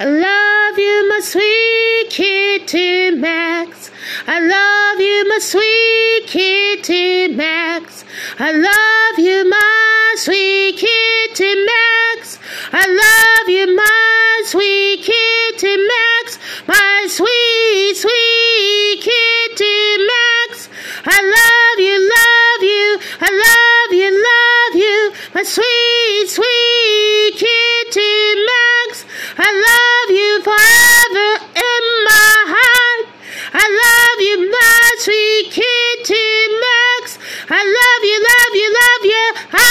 I love you, my sweet kitty Max. I love you, my sweet kitty Max. I love you, my sweet kitty Max. I love you, my sweet kitty Max. My sweet, sweet kitty Max. I love you, love you. I love you, love you. My sweet, sweet kitty Max. I love love you, love you. I